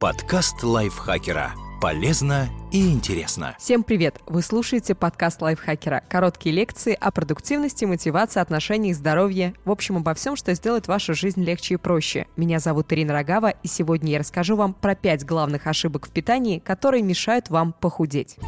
Подкаст лайфхакера. Полезно и интересно. Всем привет! Вы слушаете подкаст лайфхакера. Короткие лекции о продуктивности, мотивации, отношениях, здоровье. В общем, обо всем, что сделает вашу жизнь легче и проще. Меня зовут Ирина Рогава, и сегодня я расскажу вам про пять главных ошибок в питании, которые мешают вам похудеть.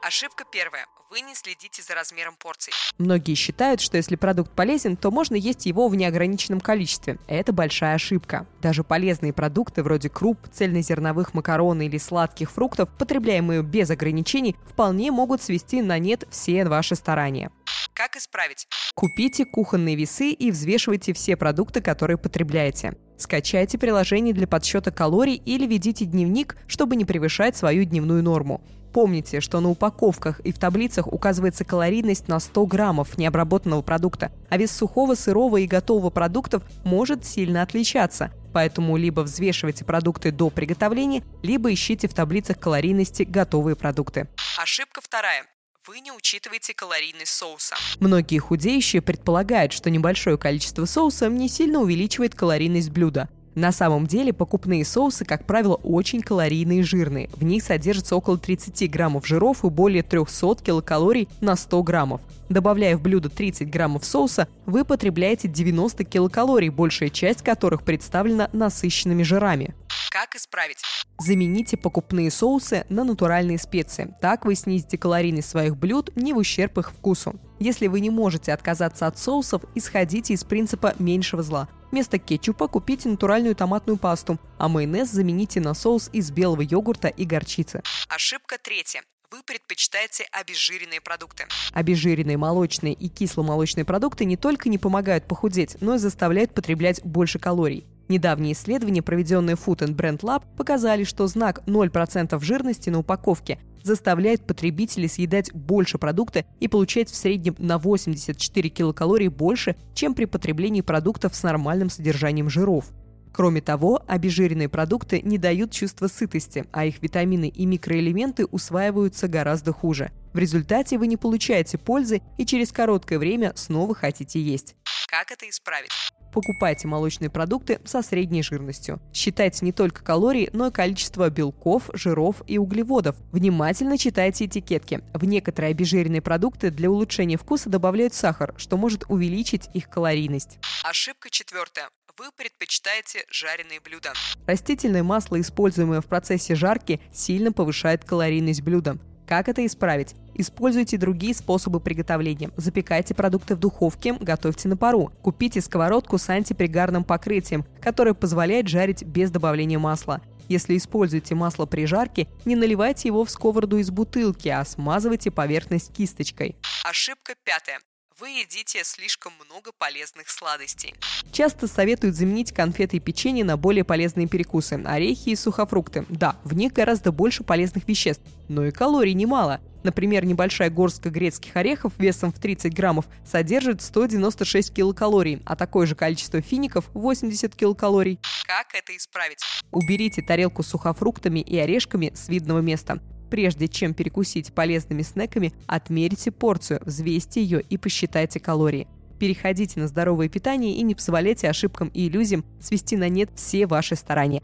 Ошибка первая. Вы не следите за размером порций. Многие считают, что если продукт полезен, то можно есть его в неограниченном количестве. Это большая ошибка. Даже полезные продукты вроде круп, цельнозерновых макарон или сладких фруктов, потребляемые без ограничений, вполне могут свести на нет все ваши старания. Как исправить? Купите кухонные весы и взвешивайте все продукты, которые потребляете. Скачайте приложение для подсчета калорий или ведите дневник, чтобы не превышать свою дневную норму. Помните, что на упаковках и в таблицах указывается калорийность на 100 граммов необработанного продукта, а вес сухого, сырого и готового продуктов может сильно отличаться. Поэтому либо взвешивайте продукты до приготовления, либо ищите в таблицах калорийности готовые продукты. Ошибка вторая вы не учитываете калорийность соуса. Многие худеющие предполагают, что небольшое количество соуса не сильно увеличивает калорийность блюда. На самом деле покупные соусы, как правило, очень калорийные и жирные. В них содержится около 30 граммов жиров и более 300 килокалорий на 100 граммов. Добавляя в блюдо 30 граммов соуса, вы потребляете 90 килокалорий, большая часть которых представлена насыщенными жирами. Как исправить? Замените покупные соусы на натуральные специи. Так вы снизите калорийность своих блюд не в ущерб их вкусу. Если вы не можете отказаться от соусов, исходите из принципа меньшего зла. Вместо кетчупа купите натуральную томатную пасту, а майонез замените на соус из белого йогурта и горчицы. Ошибка третья вы предпочитаете обезжиренные продукты. Обезжиренные молочные и кисломолочные продукты не только не помогают похудеть, но и заставляют потреблять больше калорий. Недавние исследования, проведенные Food and Brand Lab, показали, что знак 0% жирности на упаковке заставляет потребителей съедать больше продукта и получать в среднем на 84 килокалорий больше, чем при потреблении продуктов с нормальным содержанием жиров. Кроме того, обезжиренные продукты не дают чувства сытости, а их витамины и микроэлементы усваиваются гораздо хуже. В результате вы не получаете пользы и через короткое время снова хотите есть. Как это исправить? Покупайте молочные продукты со средней жирностью. Считайте не только калории, но и количество белков, жиров и углеводов. Внимательно читайте этикетки. В некоторые обезжиренные продукты для улучшения вкуса добавляют сахар, что может увеличить их калорийность. Ошибка четвертая вы предпочитаете жареные блюда. Растительное масло, используемое в процессе жарки, сильно повышает калорийность блюда. Как это исправить? Используйте другие способы приготовления. Запекайте продукты в духовке, готовьте на пару. Купите сковородку с антипригарным покрытием, которое позволяет жарить без добавления масла. Если используете масло при жарке, не наливайте его в сковороду из бутылки, а смазывайте поверхность кисточкой. Ошибка пятая вы едите слишком много полезных сладостей. Часто советуют заменить конфеты и печенье на более полезные перекусы – орехи и сухофрукты. Да, в них гораздо больше полезных веществ, но и калорий немало. Например, небольшая горстка грецких орехов весом в 30 граммов содержит 196 килокалорий, а такое же количество фиников – 80 килокалорий. Как это исправить? Уберите тарелку с сухофруктами и орешками с видного места. Прежде чем перекусить полезными снеками, отмерьте порцию, взвесьте ее и посчитайте калории. Переходите на здоровое питание и не позволяйте ошибкам и иллюзиям свести на нет все ваши старания.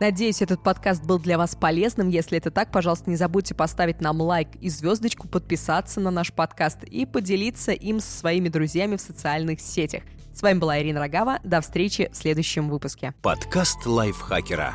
Надеюсь, этот подкаст был для вас полезным. Если это так, пожалуйста, не забудьте поставить нам лайк и звездочку, подписаться на наш подкаст и поделиться им со своими друзьями в социальных сетях. С вами была Ирина Рогава. До встречи в следующем выпуске. Подкаст лайфхакера.